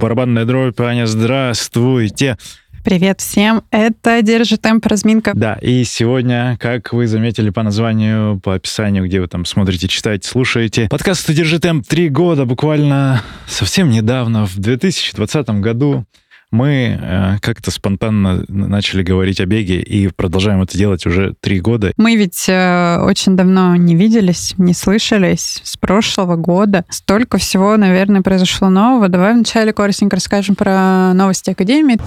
Барабанная дробь, Аня, здравствуйте. Привет всем, это «Держи темп» разминка. Да, и сегодня, как вы заметили по названию, по описанию, где вы там смотрите, читаете, слушаете, подкаст «Держи темп» три года, буквально совсем недавно, в 2020 году мы э, как-то спонтанно начали говорить о беге и продолжаем это делать уже три года. Мы ведь э, очень давно не виделись, не слышались с прошлого года. Столько всего, наверное, произошло нового. Давай вначале коротенько расскажем про новости Академии.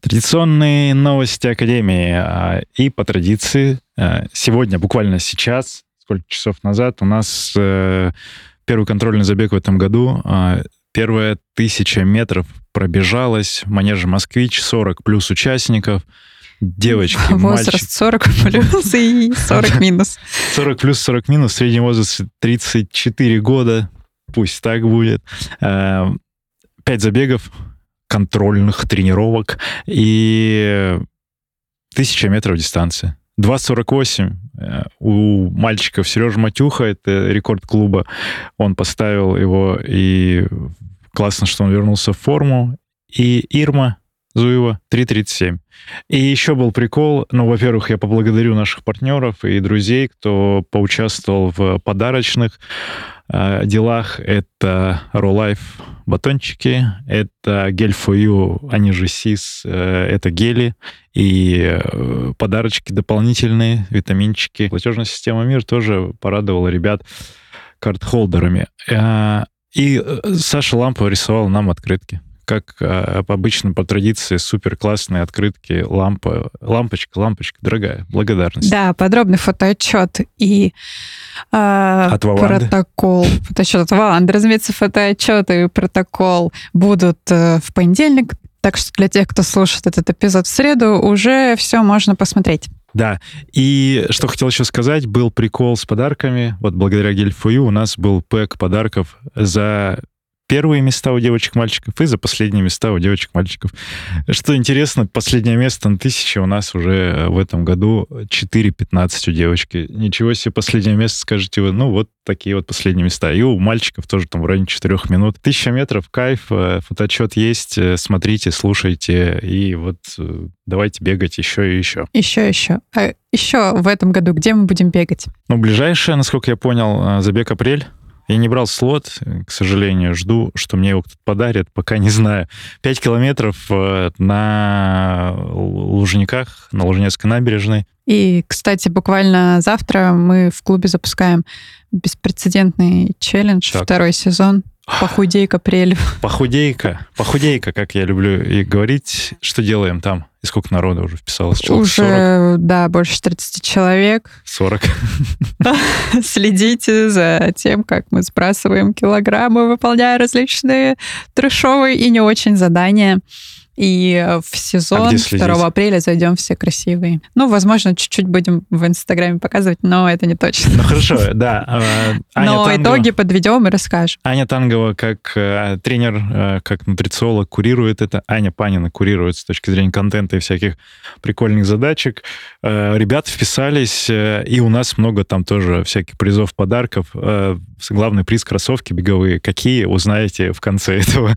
Традиционные новости Академии. А, и по традиции, э, сегодня, буквально сейчас, сколько часов назад, у нас э, первый контрольный забег в этом году а, Первая тысяча метров пробежалась в манеже «Москвич», 40 плюс участников, девочки, Возраст мальчик. 40 плюс и 40 минус. 40 плюс, 40 минус, средний возраст 34 года, пусть так будет. Э, пять забегов, контрольных тренировок и тысяча метров дистанции. 2.48 э, у мальчиков Сережа Матюха, это рекорд клуба, он поставил его, и классно, что он вернулся в форму. И Ирма Зуева 3.37. И еще был прикол, ну, во-первых, я поблагодарю наших партнеров и друзей, кто поучаствовал в подарочных э, делах. Это Ролайф батончики, это гель for you, они же СИС, э, это гели и э, подарочки дополнительные, витаминчики. Платежная система МИР тоже порадовала ребят карт-холдерами. Э, и Саша Лампова рисовал нам открытки как э, обычно по традиции, супер классные открытки, лампа, лампочка, лампочка, дорогая, благодарность. Да, подробный фотоотчет и э, от протокол. Фотоотчет от Валанды, разумеется, фотоотчет и протокол будут э, в понедельник, так что для тех, кто слушает этот эпизод в среду, уже все можно посмотреть. Да, и что хотел еще сказать, был прикол с подарками. Вот благодаря Гельфую у нас был пэк подарков за первые места у девочек-мальчиков и за последние места у девочек-мальчиков. Что интересно, последнее место на тысяче у нас уже э, в этом году 4.15 у девочки. Ничего себе, последнее место, скажете вы, ну вот такие вот последние места. И у мальчиков тоже там в районе 4 минут. Тысяча метров, кайф, э, фотоотчет есть, э, смотрите, слушайте, и вот давайте бегать еще и еще. Еще, еще. А еще в этом году где мы будем бегать? Ну, ближайшее, насколько я понял, забег апрель. Я не брал слот, к сожалению, жду, что мне его кто-то подарит, пока не знаю. Пять километров э, на Лужниках, на Лужнецкой набережной. И, кстати, буквально завтра мы в клубе запускаем беспрецедентный челлендж, так. второй сезон. Похудейка прелив. Похудейка. Похудейка, как я люблю и говорить. Что делаем там? И сколько народа уже вписалось? Человек уже, 40? да, больше 30 человек. 40. Следите за тем, как мы сбрасываем килограммы, выполняя различные трешовые и не очень задания. И э, в сезон а 2 апреля зайдем все красивые. Ну, возможно, чуть-чуть будем в Инстаграме показывать, но это не точно. Ну, хорошо, да. Э, Аня но Тангова, итоги подведем и расскажем. Аня Тангова как э, тренер, как нутрициолог курирует это. Аня Панина курирует с точки зрения контента и всяких прикольных задачек. Ребята вписались, и у нас много там тоже всяких призов, подарков. Главный приз кроссовки беговые. Какие, узнаете в конце этого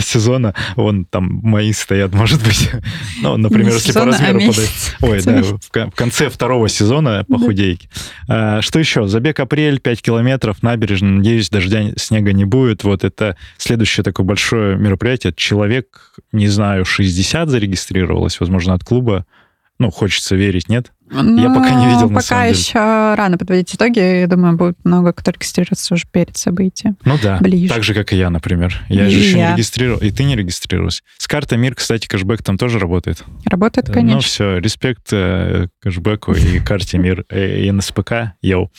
сезона. Вон там мои стоят, может быть. Ну, например, если по размеру подать. Ой, да, в конце второго сезона похудейки. А, что еще? Забег апрель, 5 километров, набережная. Надеюсь, дождя, снега не будет. Вот это следующее такое большое мероприятие. Человек, не знаю, 60 зарегистрировалось, возможно, от клуба. Ну, хочется верить, нет? Но я пока не видел, на самом деле. еще рано подводить итоги. Я думаю, будет много, кто регистрируется уже перед событием. Ну да, ближе. так же, как и я, например. Я и же еще я. не регистрировал, и ты не регистрировалась. С картой МИР, кстати, кэшбэк там тоже работает. Работает, э, конечно. Ну все, респект э, кэшбэку и карте МИР, э, и НСПК, yo.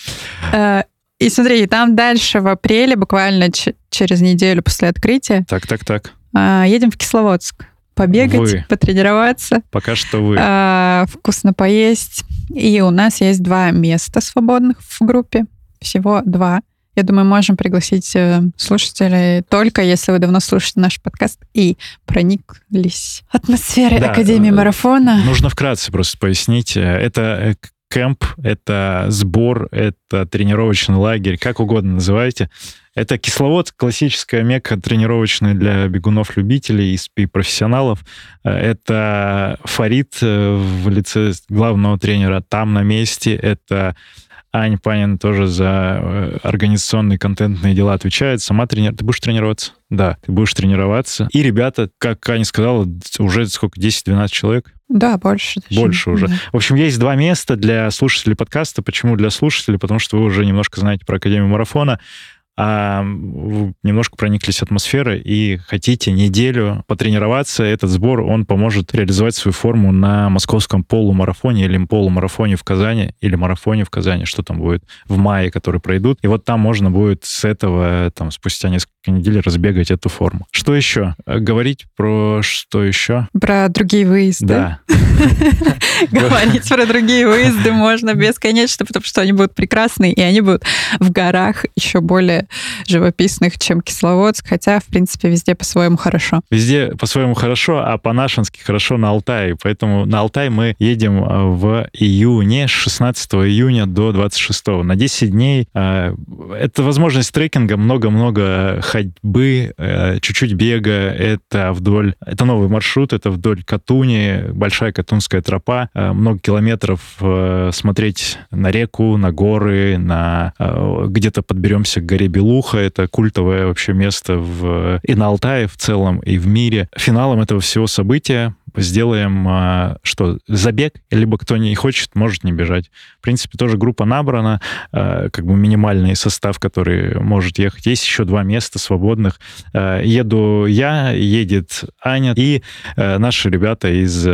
И смотри, там дальше в апреле, буквально через неделю после открытия. Так, так, так. Едем в Кисловодск побегать, вы. потренироваться. Пока что вы. А, вкусно поесть. И у нас есть два места свободных в группе. Всего два. Я думаю, можем пригласить э, слушателей только если вы давно слушаете наш подкаст и прониклись атмосферой да, Академии э, Марафона. Нужно вкратце просто пояснить. Это кемп, это сбор, это тренировочный лагерь, как угодно называйте. Это кисловод, классическая мекка тренировочная для бегунов-любителей и профессионалов. Это Фарид э, в лице главного тренера там на месте. Это Аня Панин тоже за э, организационные контентные дела отвечает. Сама тренер. Ты будешь тренироваться? Да, ты будешь тренироваться. И ребята, как Аня сказала, уже сколько, 10-12 человек? Да, больше. Даже. Больше уже. Да. В общем, есть два места для слушателей подкаста. Почему для слушателей? Потому что вы уже немножко знаете про Академию марафона а немножко прониклись атмосферой и хотите неделю потренироваться, этот сбор, он поможет реализовать свою форму на московском полумарафоне или полумарафоне в Казани, или марафоне в Казани, что там будет в мае, который пройдут. И вот там можно будет с этого, там, спустя несколько недель разбегать эту форму. Что еще? Говорить про что еще? Про другие выезды. Да. Говорить про другие выезды можно бесконечно, потому что они будут прекрасные, и они будут в горах еще более живописных, чем Кисловодск, хотя, в принципе, везде по-своему хорошо. Везде по-своему хорошо, а по-нашенски хорошо на Алтае. Поэтому на Алтай мы едем э, в июне, с 16 июня до 26. На 10 дней. Э, это возможность трекинга, много-много ходьбы, э, чуть-чуть бега. Это вдоль... Это новый маршрут, это вдоль Катуни, большая Катунская тропа, много километров смотреть на реку, на горы, на где-то подберемся к горе Белуха. Это культовое вообще место в, и на Алтае в целом, и в мире. Финалом этого всего события сделаем а, что, забег, либо кто не хочет, может не бежать. В принципе, тоже группа набрана, а, как бы минимальный состав, который может ехать. Есть еще два места свободных. А, еду я, едет Аня и наши ребята из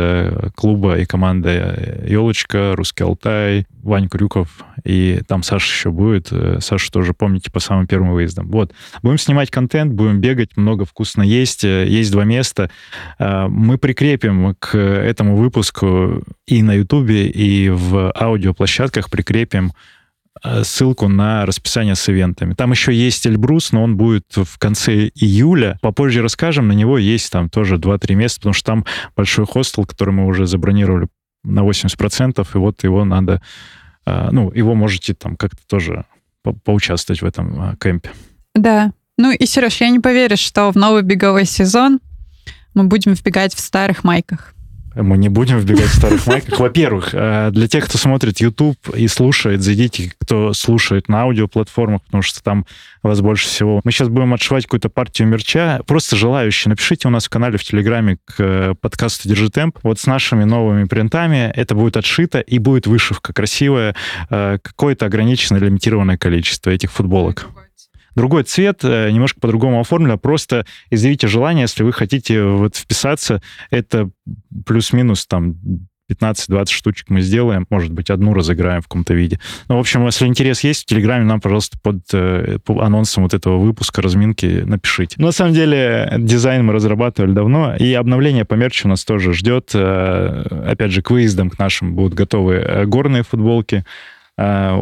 клуба и команды «Елочка», «Русский Алтай», Вань Крюков, и там Саша еще будет. Саша тоже помните по самым первым выездам. Вот. Будем снимать контент, будем бегать, много вкусно есть. Есть два места. Мы прикрепим прикрепим к этому выпуску и на Ютубе, и в аудиоплощадках прикрепим э, ссылку на расписание с ивентами. Там еще есть Эльбрус, но он будет в конце июля. Попозже расскажем, на него есть там тоже 2-3 места, потому что там большой хостел, который мы уже забронировали на 80%, и вот его надо, э, ну, его можете там как-то тоже по поучаствовать в этом э, кемпе. Да. Ну и, Сереж, я не поверю, что в новый беговой сезон мы будем вбегать в старых майках. Мы не будем вбегать в старых майках. Во-первых, э, для тех, кто смотрит YouTube и слушает, зайдите, кто слушает на аудиоплатформах, потому что там вас больше всего. Мы сейчас будем отшивать какую-то партию мерча. Просто желающие, напишите у нас в канале в Телеграме к э, подкасту «Держи темп». Вот с нашими новыми принтами это будет отшито и будет вышивка красивая. Э, какое-то ограниченное, лимитированное количество этих футболок другой цвет, э, немножко по-другому оформлено. Просто изъявите желание, если вы хотите вот вписаться, это плюс-минус там 15-20 штучек мы сделаем, может быть, одну разыграем в каком-то виде. Ну, в общем, если интерес есть, в Телеграме нам, пожалуйста, под, э, анонсом вот этого выпуска разминки напишите. Но, на самом деле, дизайн мы разрабатывали давно, и обновление по мерчу нас тоже ждет. Э, опять же, к выездам к нашим будут готовы горные футболки, Э,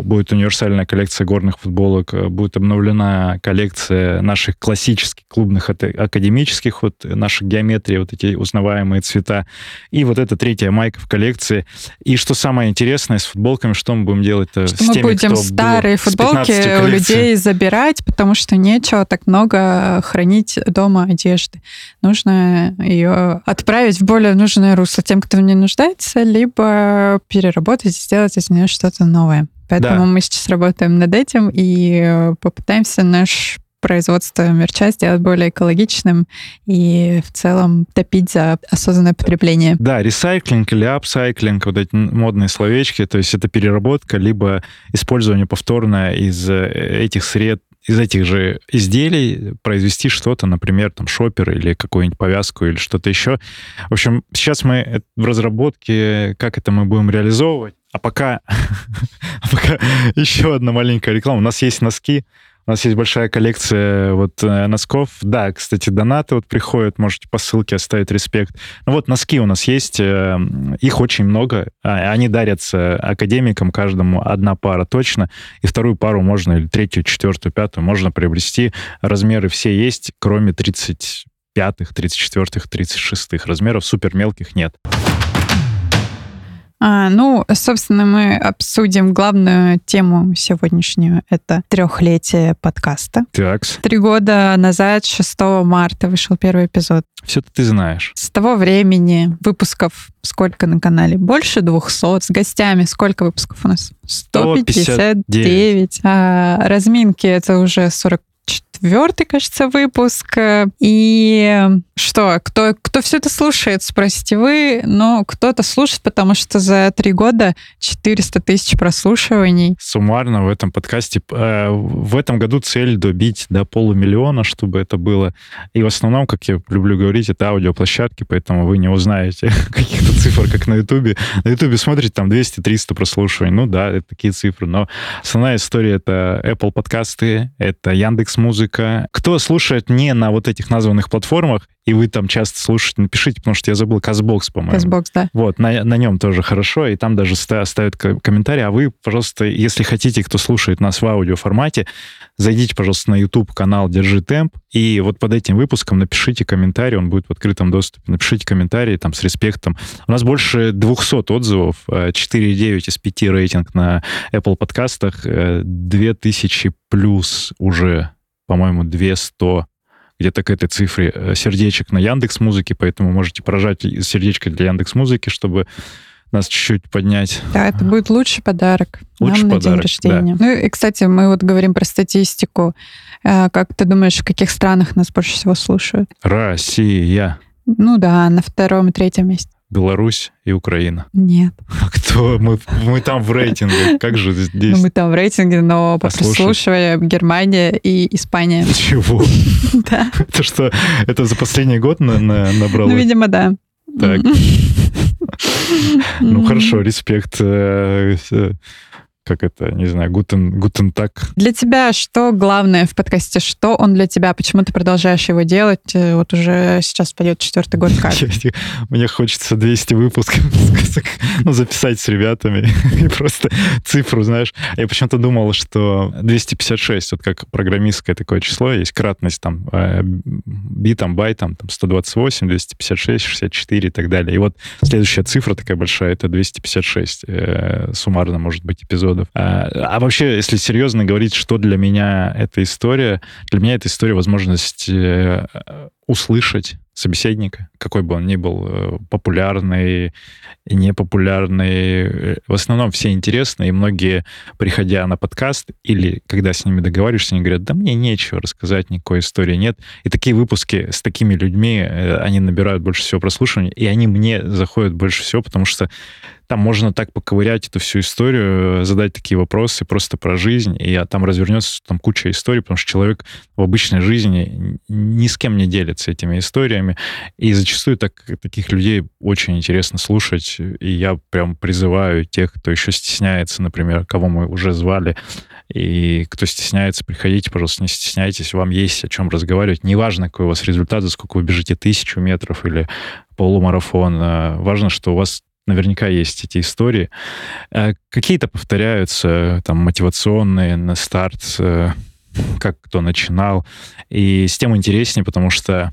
будет универсальная коллекция горных футболок, э, будет обновлена коллекция наших классических клубных академических, вот наших геометрии, вот эти узнаваемые цвета. И вот эта третья майка в коллекции. И что самое интересное с футболками, что мы будем делать что с мы теми, будем старые футболки у людей забирать, потому что нечего так много хранить дома одежды. Нужно ее отправить в более нужное русло тем, кто в ней нуждается, либо переработать и сделать из нее что-то новое. Поэтому да. мы сейчас работаем над этим и э, попытаемся наш производство мерча сделать более экологичным и в целом топить за осознанное потребление. Да, ресайклинг или апсайклинг, вот эти модные словечки, то есть это переработка, либо использование повторное из э, этих сред из этих же изделий произвести что-то, например, там шопер или какую-нибудь повязку или что-то еще. В общем, сейчас мы в разработке, как это мы будем реализовывать. А пока, а пока еще одна маленькая реклама. У нас есть носки, у нас есть большая коллекция вот э, носков. Да, кстати, донаты вот приходят, можете по ссылке оставить респект. Ну вот носки у нас есть, э, их очень много. А, они дарятся академикам, каждому одна пара точно. И вторую пару можно, или третью, четвертую, пятую можно приобрести. Размеры все есть, кроме 35-х, 34-х, 36-х размеров. Супер мелких нет. А, ну, собственно, мы обсудим главную тему сегодняшнюю. Это трехлетие подкаста. Так. Три года назад, 6 марта, вышел первый эпизод. Все это ты знаешь. С того времени выпусков сколько на канале? Больше 200. С гостями сколько выпусков у нас? 159. 159. А разминки это уже 40 четвертый, кажется, выпуск. И что, кто, кто все это слушает, спросите вы, но кто-то слушает, потому что за три года 400 тысяч прослушиваний. Суммарно в этом подкасте э, в этом году цель добить до полумиллиона, чтобы это было. И в основном, как я люблю говорить, это аудиоплощадки, поэтому вы не узнаете каких-то цифр, как на Ютубе. На Ютубе смотрите, там 200-300 прослушиваний. Ну да, это такие цифры. Но основная история — это Apple подкасты, это Яндекс Музыка. Кто слушает не на вот этих названных платформах, и вы там часто слушаете, напишите, потому что я забыл Казбокс, по-моему. Казбокс, да. Вот, на, на нем тоже хорошо, и там даже ставят комментарии, а вы просто, если хотите, кто слушает нас в аудиоформате, зайдите, пожалуйста, на YouTube-канал «Держи темп», и вот под этим выпуском напишите комментарий, он будет в открытом доступе. Напишите комментарий там с респектом. У нас больше 200 отзывов, 4,9 э, из 5 рейтинг на Apple подкастах, 2000 э, плюс уже, по-моему, 200 где-то к этой цифре э, сердечек на Яндекс Музыке, поэтому можете поражать сердечко для Яндекс Музыки, чтобы нас чуть-чуть поднять. Да, это будет лучший подарок лучший нам подарок, на день рождения. Да. Ну и, кстати, мы вот говорим про статистику. Э, как ты думаешь, в каких странах нас больше всего слушают? Россия. Ну да, на втором и третьем месте. Беларусь и Украина. Нет. А кто? Мы, мы там в рейтинге. Как же здесь? Ну, мы там в рейтинге, но по прослушиванию Германия и Испания. Чего? Да. Это что, это за последний год на, на, набрало? Ну, видимо, да. Так. Ну, хорошо, респект э, как это, не знаю, гутен, гутен так. Для тебя что главное в подкасте? Что он для тебя? Почему ты продолжаешь его делать? Э, вот уже сейчас пойдет четвертый год как? Мне хочется 200 выпусков ну, записать с ребятами и просто цифру, знаешь. Я почему-то думал, что 256, вот как программистское такое число, есть кратность там э, битом, байтом, там 128, 256, 64 и так далее. И вот следующая цифра такая большая, это 256 э, суммарно может быть эпизод эпизодов. А, а вообще, если серьезно говорить, что для меня эта история, для меня эта история возможность э, услышать собеседника, какой бы он ни был, э, популярный, непопулярный. В основном все интересны, и многие, приходя на подкаст или когда с ними договариваешься, они говорят, да мне нечего рассказать, никакой истории нет. И такие выпуски с такими людьми, э, они набирают больше всего прослушивания, и они мне заходят больше всего, потому что там можно так поковырять эту всю историю, задать такие вопросы просто про жизнь, и там развернется там куча историй, потому что человек в обычной жизни ни с кем не делится этими историями, и зачастую так, таких людей очень интересно слушать, и я прям призываю тех, кто еще стесняется, например, кого мы уже звали, и кто стесняется, приходите, пожалуйста, не стесняйтесь, вам есть о чем разговаривать. Неважно, какой у вас результат, за сколько вы бежите, тысячу метров или полумарафон. Э, важно, что у вас наверняка есть эти истории. Э, какие-то повторяются, там, мотивационные на старт, э, как кто начинал. И с тем интереснее, потому что,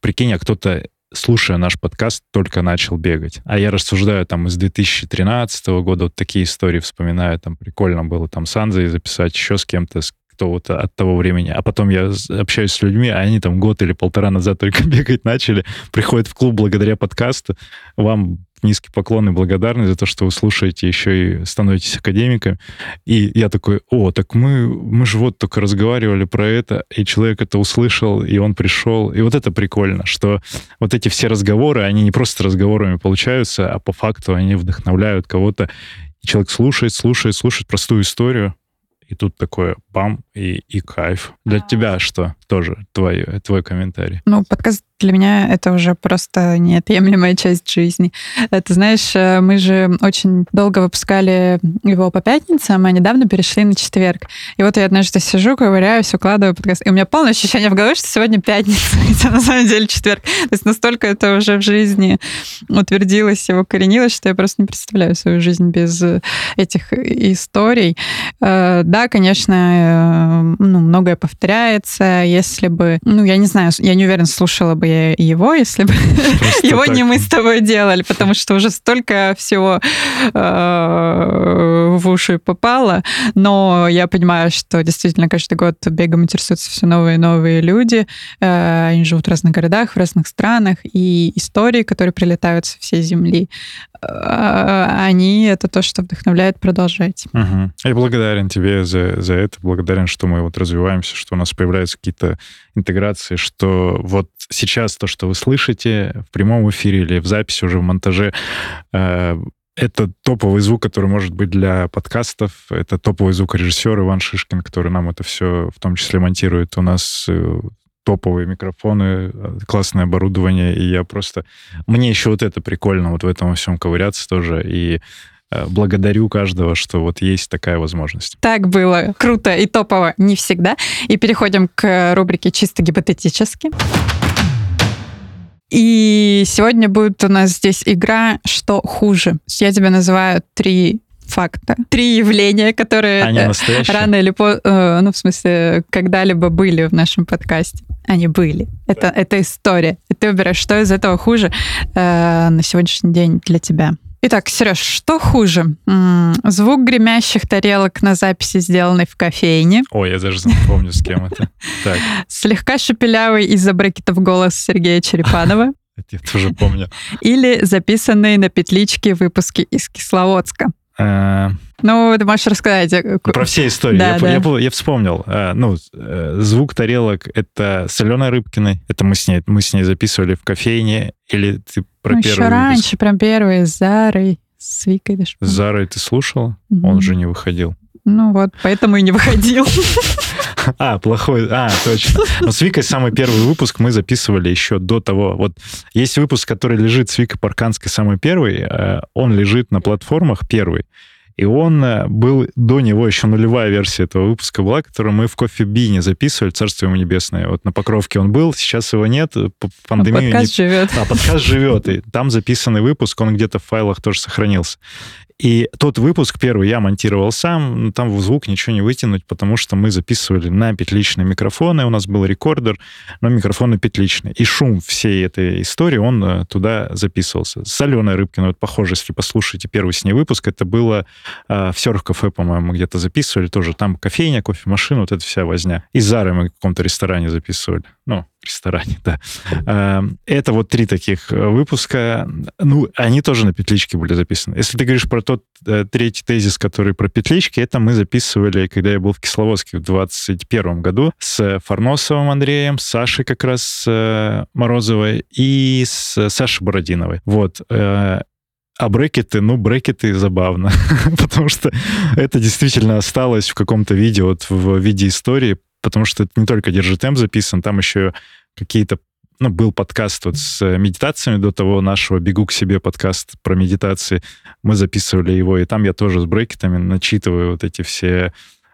прикинь, а кто-то слушая наш подкаст, только начал бегать. А я рассуждаю там из 2013 года, вот такие истории вспоминаю, там прикольно было там с Анзой записать, еще с кем-то, кто вот от того времени. А потом я общаюсь с людьми, а они там год или полтора назад только бегать начали, приходят в клуб благодаря подкасту. Вам низкий поклон и благодарность за то, что вы слушаете, еще и становитесь академиком. И я такой, о, так мы, мы же вот только разговаривали про это, и человек это услышал, и он пришел. И вот это прикольно, что вот эти все разговоры, они не просто разговорами получаются, а по факту они вдохновляют кого-то. И человек слушает, слушает, слушает простую историю, и тут такое бам, и, и кайф. Для тебя что тоже твой, твой комментарий? Ну, подкаст для меня это уже просто неотъемлемая часть жизни. Это, знаешь, э, мы же очень долго выпускали его по пятницам, а недавно перешли на четверг. И вот я однажды сижу, ковыряюсь, укладываю подкаст, и у меня полное ощущение в голове, что сегодня пятница, это на самом деле четверг. То есть настолько это уже в жизни утвердилось и укоренилось, что я просто не представляю свою жизнь без этих историй. Э, да, конечно, э, ну, многое повторяется. Если бы, ну, я не знаю, я не уверена, слушала бы бы его, если бы его не мы с тобой делали, потому что уже столько всего э, в уши попало. Но я понимаю, что действительно каждый год бегом интересуются все новые и новые люди. Э, они живут в разных городах, в разных странах, и истории, которые прилетают со всей земли, они это то, что вдохновляет продолжать. Угу. Я благодарен тебе за, за это, благодарен, что мы вот развиваемся, что у нас появляются какие-то интеграции, что вот сейчас то, что вы слышите в прямом эфире или в записи уже в монтаже, э, это топовый звук, который может быть для подкастов. Это топовый звукорежиссер Иван Шишкин, который нам это все в том числе монтирует. У нас э, топовые микрофоны, э, классное оборудование, и я просто... Мне еще вот это прикольно, вот в этом всем ковыряться тоже, и э, благодарю каждого, что вот есть такая возможность. Так было круто и топово не всегда. И переходим к рубрике «Чисто гипотетически». И сегодня будет у нас здесь игра «Что хуже?». Я тебе называю три факта, три явления, которые Они настоящие? рано или поздно, э, ну, в смысле, когда-либо были в нашем подкасте. Они были. Это, это история. И ты выбираешь, что из этого хуже э, на сегодняшний день для тебя. Итак, Сереж, что хуже? Звук гремящих тарелок на записи, сделанной в кофейне. Ой, я даже помню, с кем это. Так. Слегка шепелявый из-за брекетов голос Сергея Черепанова. Это я тоже помню. Или записанные на петличке выпуски из Кисловодска. Э, ну, ты можешь рассказать. Э, Про все истории. Да, я, да. Я, я вспомнил. Э, ну, звук тарелок — это с Аленой Рыбкиной. Это мы с ней, мы с ней записывали в кофейне. Или ты про ну, первый еще раньше, прям первые, с Зарой, с Викой даже. С Зарой ты слушала? Угу. Он уже не выходил. Ну вот, поэтому и не выходил. А, плохой. А, точно. Но с Викой самый первый выпуск мы записывали еще до того. Вот есть выпуск, который лежит с Викой Парканской, самый первый. Э, он лежит на платформах первый. И он э, был до него еще нулевая версия этого выпуска была, которую мы в кофе Бине записывали, царство ему небесное. Вот на Покровке он был, сейчас его нет, по пандемии. А подкаст не... живет. А подкаст живет, и там записанный выпуск, он где-то в файлах тоже сохранился. И тот выпуск первый я монтировал сам, там в звук ничего не вытянуть, потому что мы записывали на петличные микрофоны, у нас был рекордер, но микрофоны петличные. И шум всей этой истории, он э, туда записывался. С Аленой Рыбкиной, вот похоже, если послушаете первый с ней выпуск, это было э, в Серф кафе, по-моему, где-то записывали тоже. Там кофейня, кофемашина, вот эта вся возня. И Зары мы в каком-то ресторане записывали. Ну, ресторане, да. Эм, это вот три таких э, выпуска. Ну, они тоже на петличке были записаны. Если ты говоришь про тот э, третий тезис, который про петлички, это мы записывали, когда я был в Кисловодске в 2021 году с Фарносовым Андреем, Сашей как раз э, Морозовой и с Сашей Бородиновой. Вот. А брекеты, ну, брекеты забавно, потому что это действительно осталось в каком-то видео, вот в виде истории, потому что это не только «Держи темп» записан, там еще какие-то ну, был подкаст вот с медитациями до того нашего «Бегу к себе» подкаст про медитации. Мы записывали его, и там я тоже с брекетами начитываю вот эти все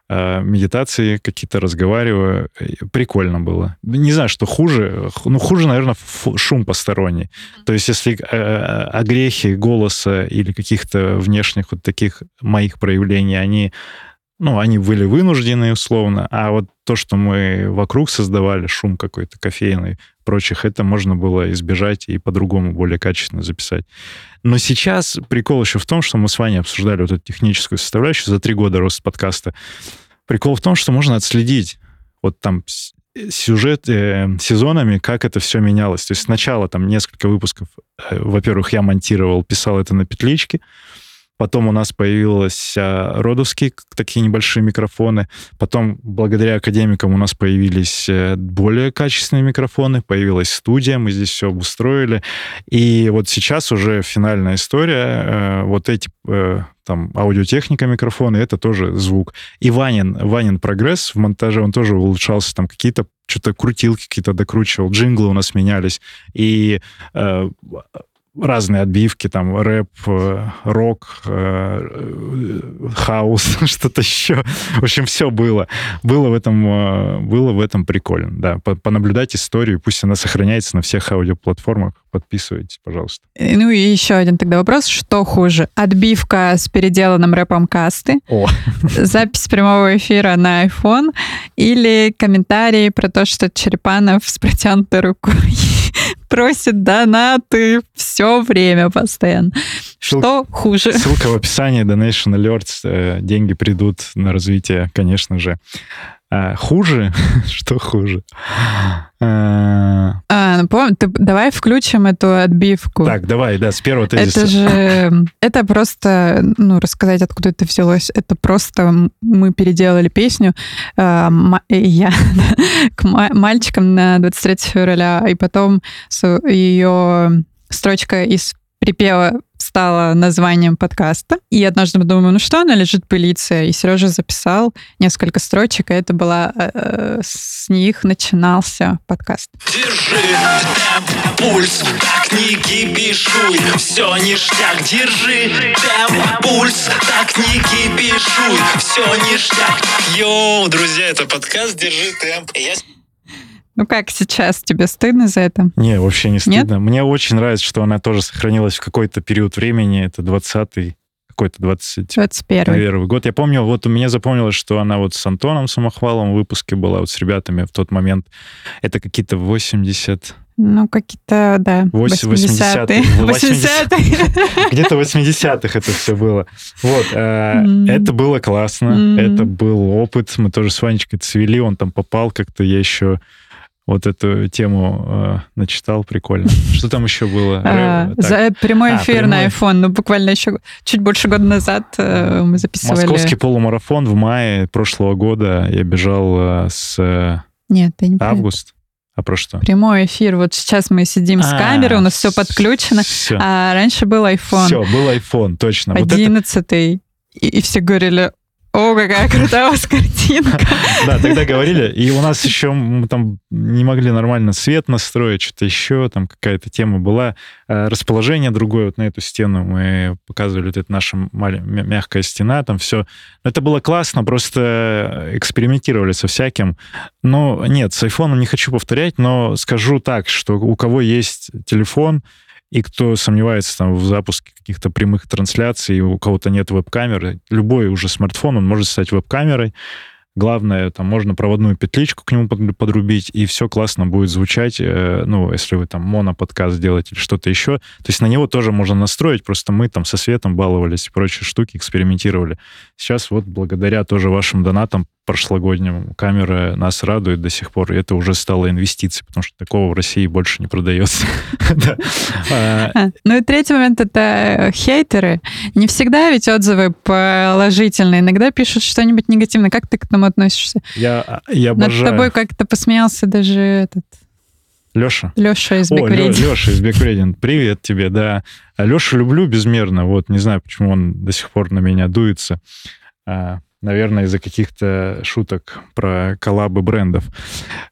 э, медитации, какие-то разговариваю. Прикольно было. Не знаю, что хуже. Ну, хуже, наверное, шум посторонний. То есть если э, огрехи голоса или каких-то внешних вот таких моих проявлений, они ну, они были вынуждены условно, а вот то, что мы вокруг создавали, шум какой-то кофейный, прочих, это можно было избежать и по-другому, более качественно записать. Но сейчас прикол еще в том, что мы с вами обсуждали вот эту техническую составляющую за три года роста подкаста. Прикол в том, что можно отследить вот там сюжет э, сезонами, как это все менялось. То есть сначала там несколько выпусков, э, во-первых, я монтировал, писал это на петличке, Потом у нас появились родовские такие небольшие микрофоны. Потом, благодаря академикам, у нас появились э, более качественные микрофоны. Появилась студия, мы здесь все обустроили. И вот сейчас уже финальная история. Э, вот эти э, там аудиотехника микрофоны, это тоже звук. И Ванин, Ванин прогресс в монтаже, он тоже улучшался, там какие-то что-то крутилки какие-то докручивал, джинглы у нас менялись. И э, разные отбивки, там рэп, э, рок, э, э, хаус, что-то еще. В общем, все было. Было в этом, было в этом прикольно, да. Понаблюдать историю, пусть она сохраняется на всех аудиоплатформах. Подписывайтесь, пожалуйста. Ну и еще один тогда вопрос. Что хуже? Отбивка с переделанным рэпом касты? О. Запись прямого эфира на iPhone? Или комментарии про то, что Черепанов с протянутой рукой просит донаты все время постоянно. Что хуже? Ссылка в описании, Donation Alerts, э, деньги придут на развитие, конечно же. А, хуже? Что хуже? А, а ну, помню, ты, давай включим эту отбивку. Так, давай, да, с первого тезиса. Это же, это просто, ну, рассказать, откуда это взялось. Это просто мы переделали песню, э, я к мальчикам на 23 февраля, и потом ее строчка из припева стала названием подкаста. И однажды мы думаем, ну что, она лежит пылиться. И Сережа записал несколько строчек, и это была... Э, с них начинался подкаст. Держи темп, пульс, так не кипишуй, все ништяк. Держи темп, пульс, так не кипишуй, все ништяк. Йоу, друзья, это подкаст «Держи темп». Я... Ну как сейчас? Тебе стыдно за это? Не, вообще не стыдно. Нет? Мне очень нравится, что она тоже сохранилась в какой-то период времени. Это 20-й, какой-то 20... 21 первый год. Я помню, вот у меня запомнилось, что она вот с Антоном Самохвалом в выпуске была, вот с ребятами в тот момент. Это какие-то 80... Ну, какие-то, да, 80-е. 80-е. Где-то 80-х это все было. Вот. Mm. Это было классно. Это был опыт. Мы тоже с Ванечкой цвели. Он там попал как-то. Я еще вот эту тему э, начитал, прикольно. Что там еще было? А, за прямой а, эфир а, на iPhone, ну буквально еще чуть больше года назад э, мы записывали. Московский полумарафон в мае прошлого года я бежал э, с э, Нет, я не август. А про что? Прямой эфир. Вот сейчас мы сидим а, с камерой, у нас все подключено. Все. А раньше был iPhone. Все, был iPhone, точно. Одиннадцатый. Вот это... и, и все говорили, о, какая крутая у вас картинка. Да, тогда говорили. И у нас еще мы там не могли нормально свет настроить, что-то еще, там какая-то тема была. А расположение другое вот на эту стену. Мы показывали, вот это наша мягкая стена, там все. Это было классно, просто экспериментировали со всяким. Но нет, с айфоном не хочу повторять, но скажу так, что у кого есть телефон, и кто сомневается там в запуске каких-то прямых трансляций, у кого-то нет веб-камеры, любой уже смартфон, он может стать веб-камерой, Главное, там можно проводную петличку к нему подрубить, и все классно будет звучать. Э, ну, если вы там моноподкаст делаете или что-то еще. То есть на него тоже можно настроить, просто мы там со светом баловались и прочие штуки, экспериментировали. Сейчас вот благодаря тоже вашим донатам прошлогодним камера нас радует до сих пор, и это уже стало инвестицией, потому что такого в России больше не продается. А, а, ну и третий момент — это хейтеры. Не всегда ведь отзывы положительные, иногда пишут что-нибудь негативное. Как ты к этому относишься? Я обожаю. Над тобой как-то посмеялся даже этот... Леша? Леша из Беквредин. Леша из Беквредин. Привет тебе, да. Леша люблю безмерно. Вот не знаю, почему он до сих пор на меня дуется наверное, из-за каких-то шуток про коллабы брендов.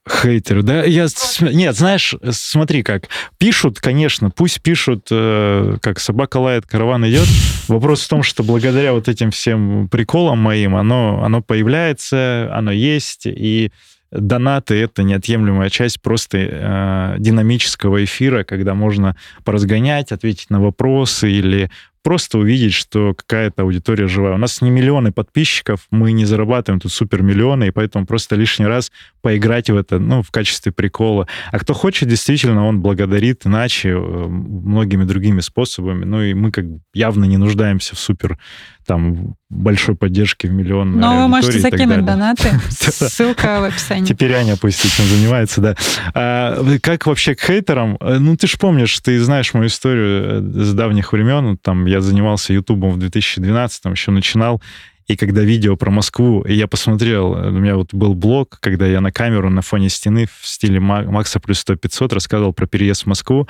Хейтер, да? Я... Нет, знаешь, смотри как. Пишут, конечно, пусть пишут, э, как собака лает, караван идет. Вопрос в том, что благодаря вот этим всем приколам моим, оно, оно появляется, оно есть, и донаты — это неотъемлемая часть просто э, динамического эфира, когда можно поразгонять, ответить на вопросы или просто увидеть, что какая-то аудитория живая. У нас не миллионы подписчиков, мы не зарабатываем тут супер миллионы, и поэтому просто лишний раз поиграть в это, ну, в качестве прикола. А кто хочет, действительно, он благодарит иначе, э, многими другими способами. Ну, и мы как явно не нуждаемся в супер там большой поддержки в миллион Но вы можете закинуть донаты. Ссылка в описании. Теперь Аня пусть этим занимается, да. А, как вообще к хейтерам? Э, ну, ты же помнишь, ты знаешь мою историю э, с давних времен. Там я занимался Ютубом в 2012 еще начинал. И когда видео про Москву, и я посмотрел, у меня вот был блог, когда я на камеру на фоне стены в стиле Макса плюс 100-500 рассказывал про переезд в Москву,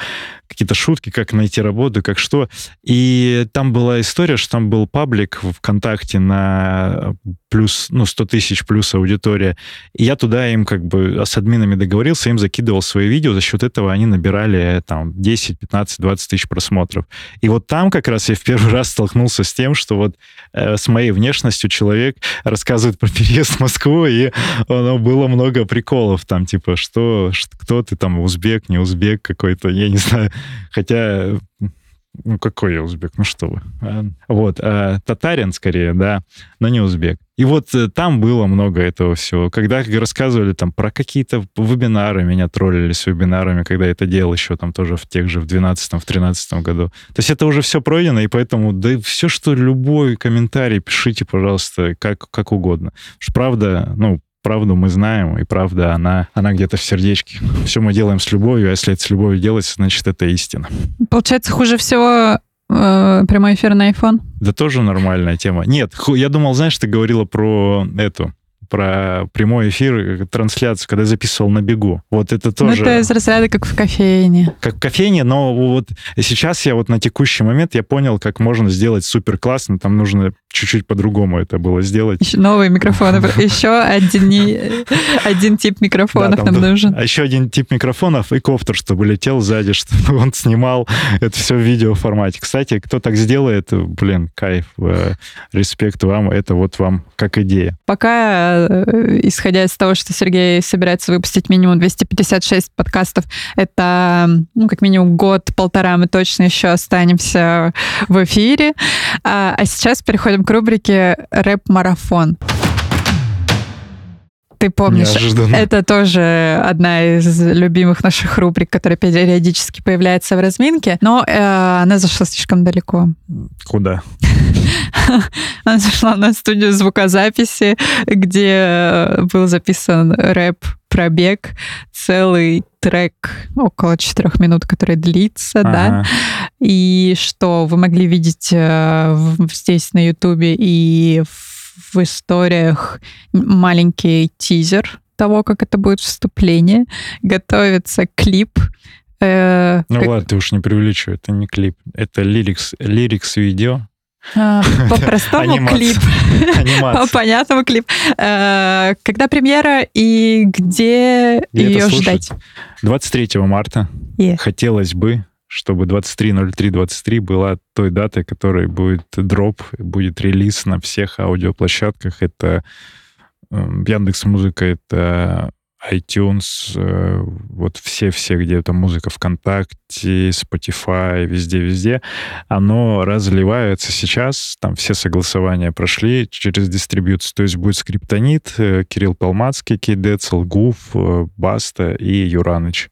какие-то шутки, как найти работу, как что. И там была история, что там был паблик ВКонтакте на плюс, ну, 100 тысяч плюс аудитория. И я туда им как бы с админами договорился, им закидывал свои видео, за счет этого они набирали там 10, 15, 20 тысяч просмотров. И вот там как раз я в первый раз столкнулся с тем, что вот э, с моей внешностью человек рассказывает про переезд в Москву, и оно было много приколов там, типа, что кто ты там, узбек, не узбек какой-то, я не знаю. Хотя Ну, какой я узбек? Ну, что вы. Вот. А, татарин, скорее, да, но не узбек. И вот э, там было много этого всего. Когда рассказывали там про какие-то вебинары, меня троллили с вебинарами, когда я это делал еще там тоже в тех же в 12 в 13 году. То есть это уже все пройдено, и поэтому да все, что любой комментарий пишите, пожалуйста, как, как угодно. правда, ну, правду мы знаем, и правда, она, она где-то в сердечке. Все мы делаем с любовью, а если это с любовью делается, значит, это истина. Получается, хуже всего э, прямой эфир на iPhone? Да тоже нормальная тема. Нет, я думал, знаешь, ты говорила про эту, про прямой эфир, э, трансляцию, когда записывал на бегу. Вот это тоже... Ну, это из разряда как в кофейне. Как в кофейне, но вот сейчас я вот на текущий момент я понял, как можно сделать супер классно. Там нужно чуть-чуть по-другому это было сделать. Еще новые микрофоны. Еще один, один тип микрофонов да, нам нужен. А еще один тип микрофонов и коптер, чтобы летел сзади, чтобы он снимал это все в видео формате. Кстати, кто так сделает, блин, кайф, э, респект вам, это вот вам как идея. Пока Э, исходя из того, что Сергей собирается выпустить минимум 256 подкастов, это, ну, как минимум год-полтора мы точно еще останемся в эфире. А, а сейчас переходим к рубрике «Рэп-марафон» ты помнишь. Неожиданно. Это тоже одна из любимых наших рубрик, которая периодически появляется в разминке, но э, она зашла слишком далеко. Куда? Она зашла на студию звукозаписи, где был записан рэп пробег, целый трек около четырех минут, который длится, ага. да, и что вы могли видеть э, здесь на Ютубе и в в историях маленький тизер того, как это будет вступление. Готовится клип. Э, ну как... ладно, ты уж не преувеличивай, это не клип. Это лирикс, лирикс видео. А, по-простому клип. По-понятному клип. Э, когда премьера и где ее ждать? 23 марта. Хотелось бы чтобы 23.03.23 была той датой, которой будет дроп, будет релиз на всех аудиоплощадках. Это эм, Яндекс Музыка, это iTunes, э, вот все-все, где там музыка ВКонтакте, Spotify, везде-везде, оно разливается сейчас, там все согласования прошли через дистрибьюцию, то есть будет Скриптонит, э, Кирилл Палмацкий, Кейдецл, Гуф, э, Баста и Юраныч.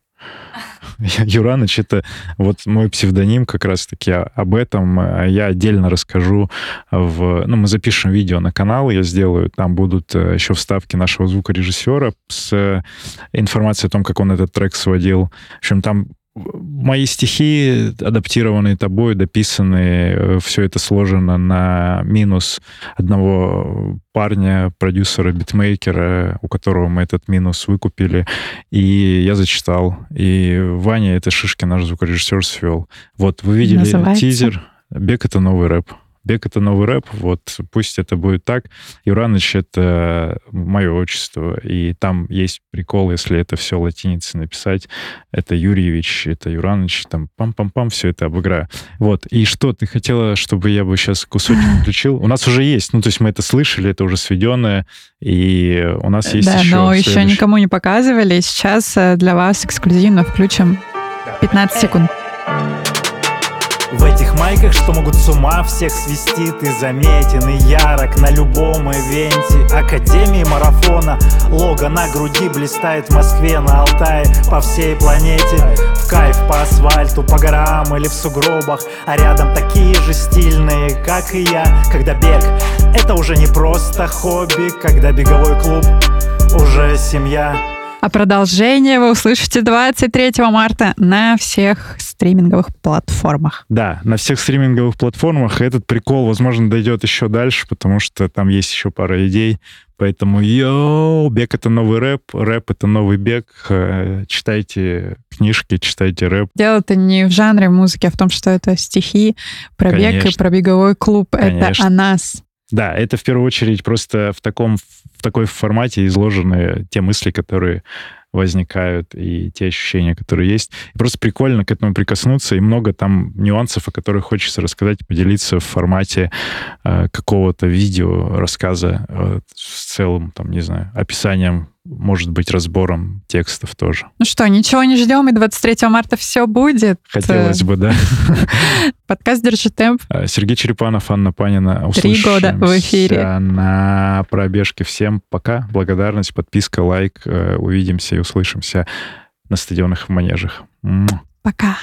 Юраныч — это вот мой псевдоним как раз-таки об этом. Я отдельно расскажу в... Ну, мы запишем видео на канал, я сделаю, там будут э, еще вставки нашего звукорежиссера с информацией о том, как он этот трек сводил. В общем, там мои стихи, адаптированные тобой, дописанные, э, все это сложено на минус одного парня, продюсера, битмейкера, у которого мы этот минус выкупили. И я зачитал. И Ваня, это Шишкин, наш звукорежиссер, свел. Вот, вы видели Называется? тизер. Бег — это новый рэп. Бег — это новый рэп, вот пусть это будет так. Юраныч — это мое отчество, и там есть прикол, если это все латиницей написать. Это Юрьевич, это Юраныч, там пам-пам-пам, все это обыграю. Вот, и что, ты хотела, чтобы я бы сейчас кусочек включил? У нас уже есть, ну, то есть мы это слышали, это уже сведенное, и у нас есть да, еще... но следующий. еще никому не показывали. Сейчас э, для вас эксклюзивно включим 15 секунд. В этих майках, что могут с ума всех свести Ты заметен и ярок на любом ивенте. Академии марафона Лого на груди блистает в Москве, на Алтае По всей планете. В кайф по асфальту, по горам или в сугробах А рядом такие же стильные, как и я. Когда бег — это уже не просто хобби Когда беговой клуб уже семья а продолжение вы услышите 23 марта на всех стриминговых платформах. Да, на всех стриминговых платформах. Этот прикол, возможно, дойдет еще дальше, потому что там есть еще пара идей. Поэтому, йоу, бег — это новый рэп, рэп — это новый бег. Э, читайте книжки, читайте рэп. Дело-то не в жанре музыки, а в том, что это стихи про Конечно. бег и про беговой клуб. Конечно. Это о нас. Да, это в первую очередь просто в таком в такой формате изложены те мысли, которые возникают, и те ощущения, которые есть. И просто прикольно к этому прикоснуться, и много там нюансов, о которых хочется рассказать, поделиться в формате э, какого-то видео, рассказа, э, с целым, там, не знаю, описанием может быть, разбором текстов тоже. Ну что, ничего не ждем, и 23 марта все будет. Хотелось бы, да. Подкаст «Держи темп». А, Сергей Черепанов, Анна Панина. Три года в эфире. на пробежке. Всем пока. Благодарность, подписка, лайк. Э, увидимся и услышимся на стадионах в манежах. Пока.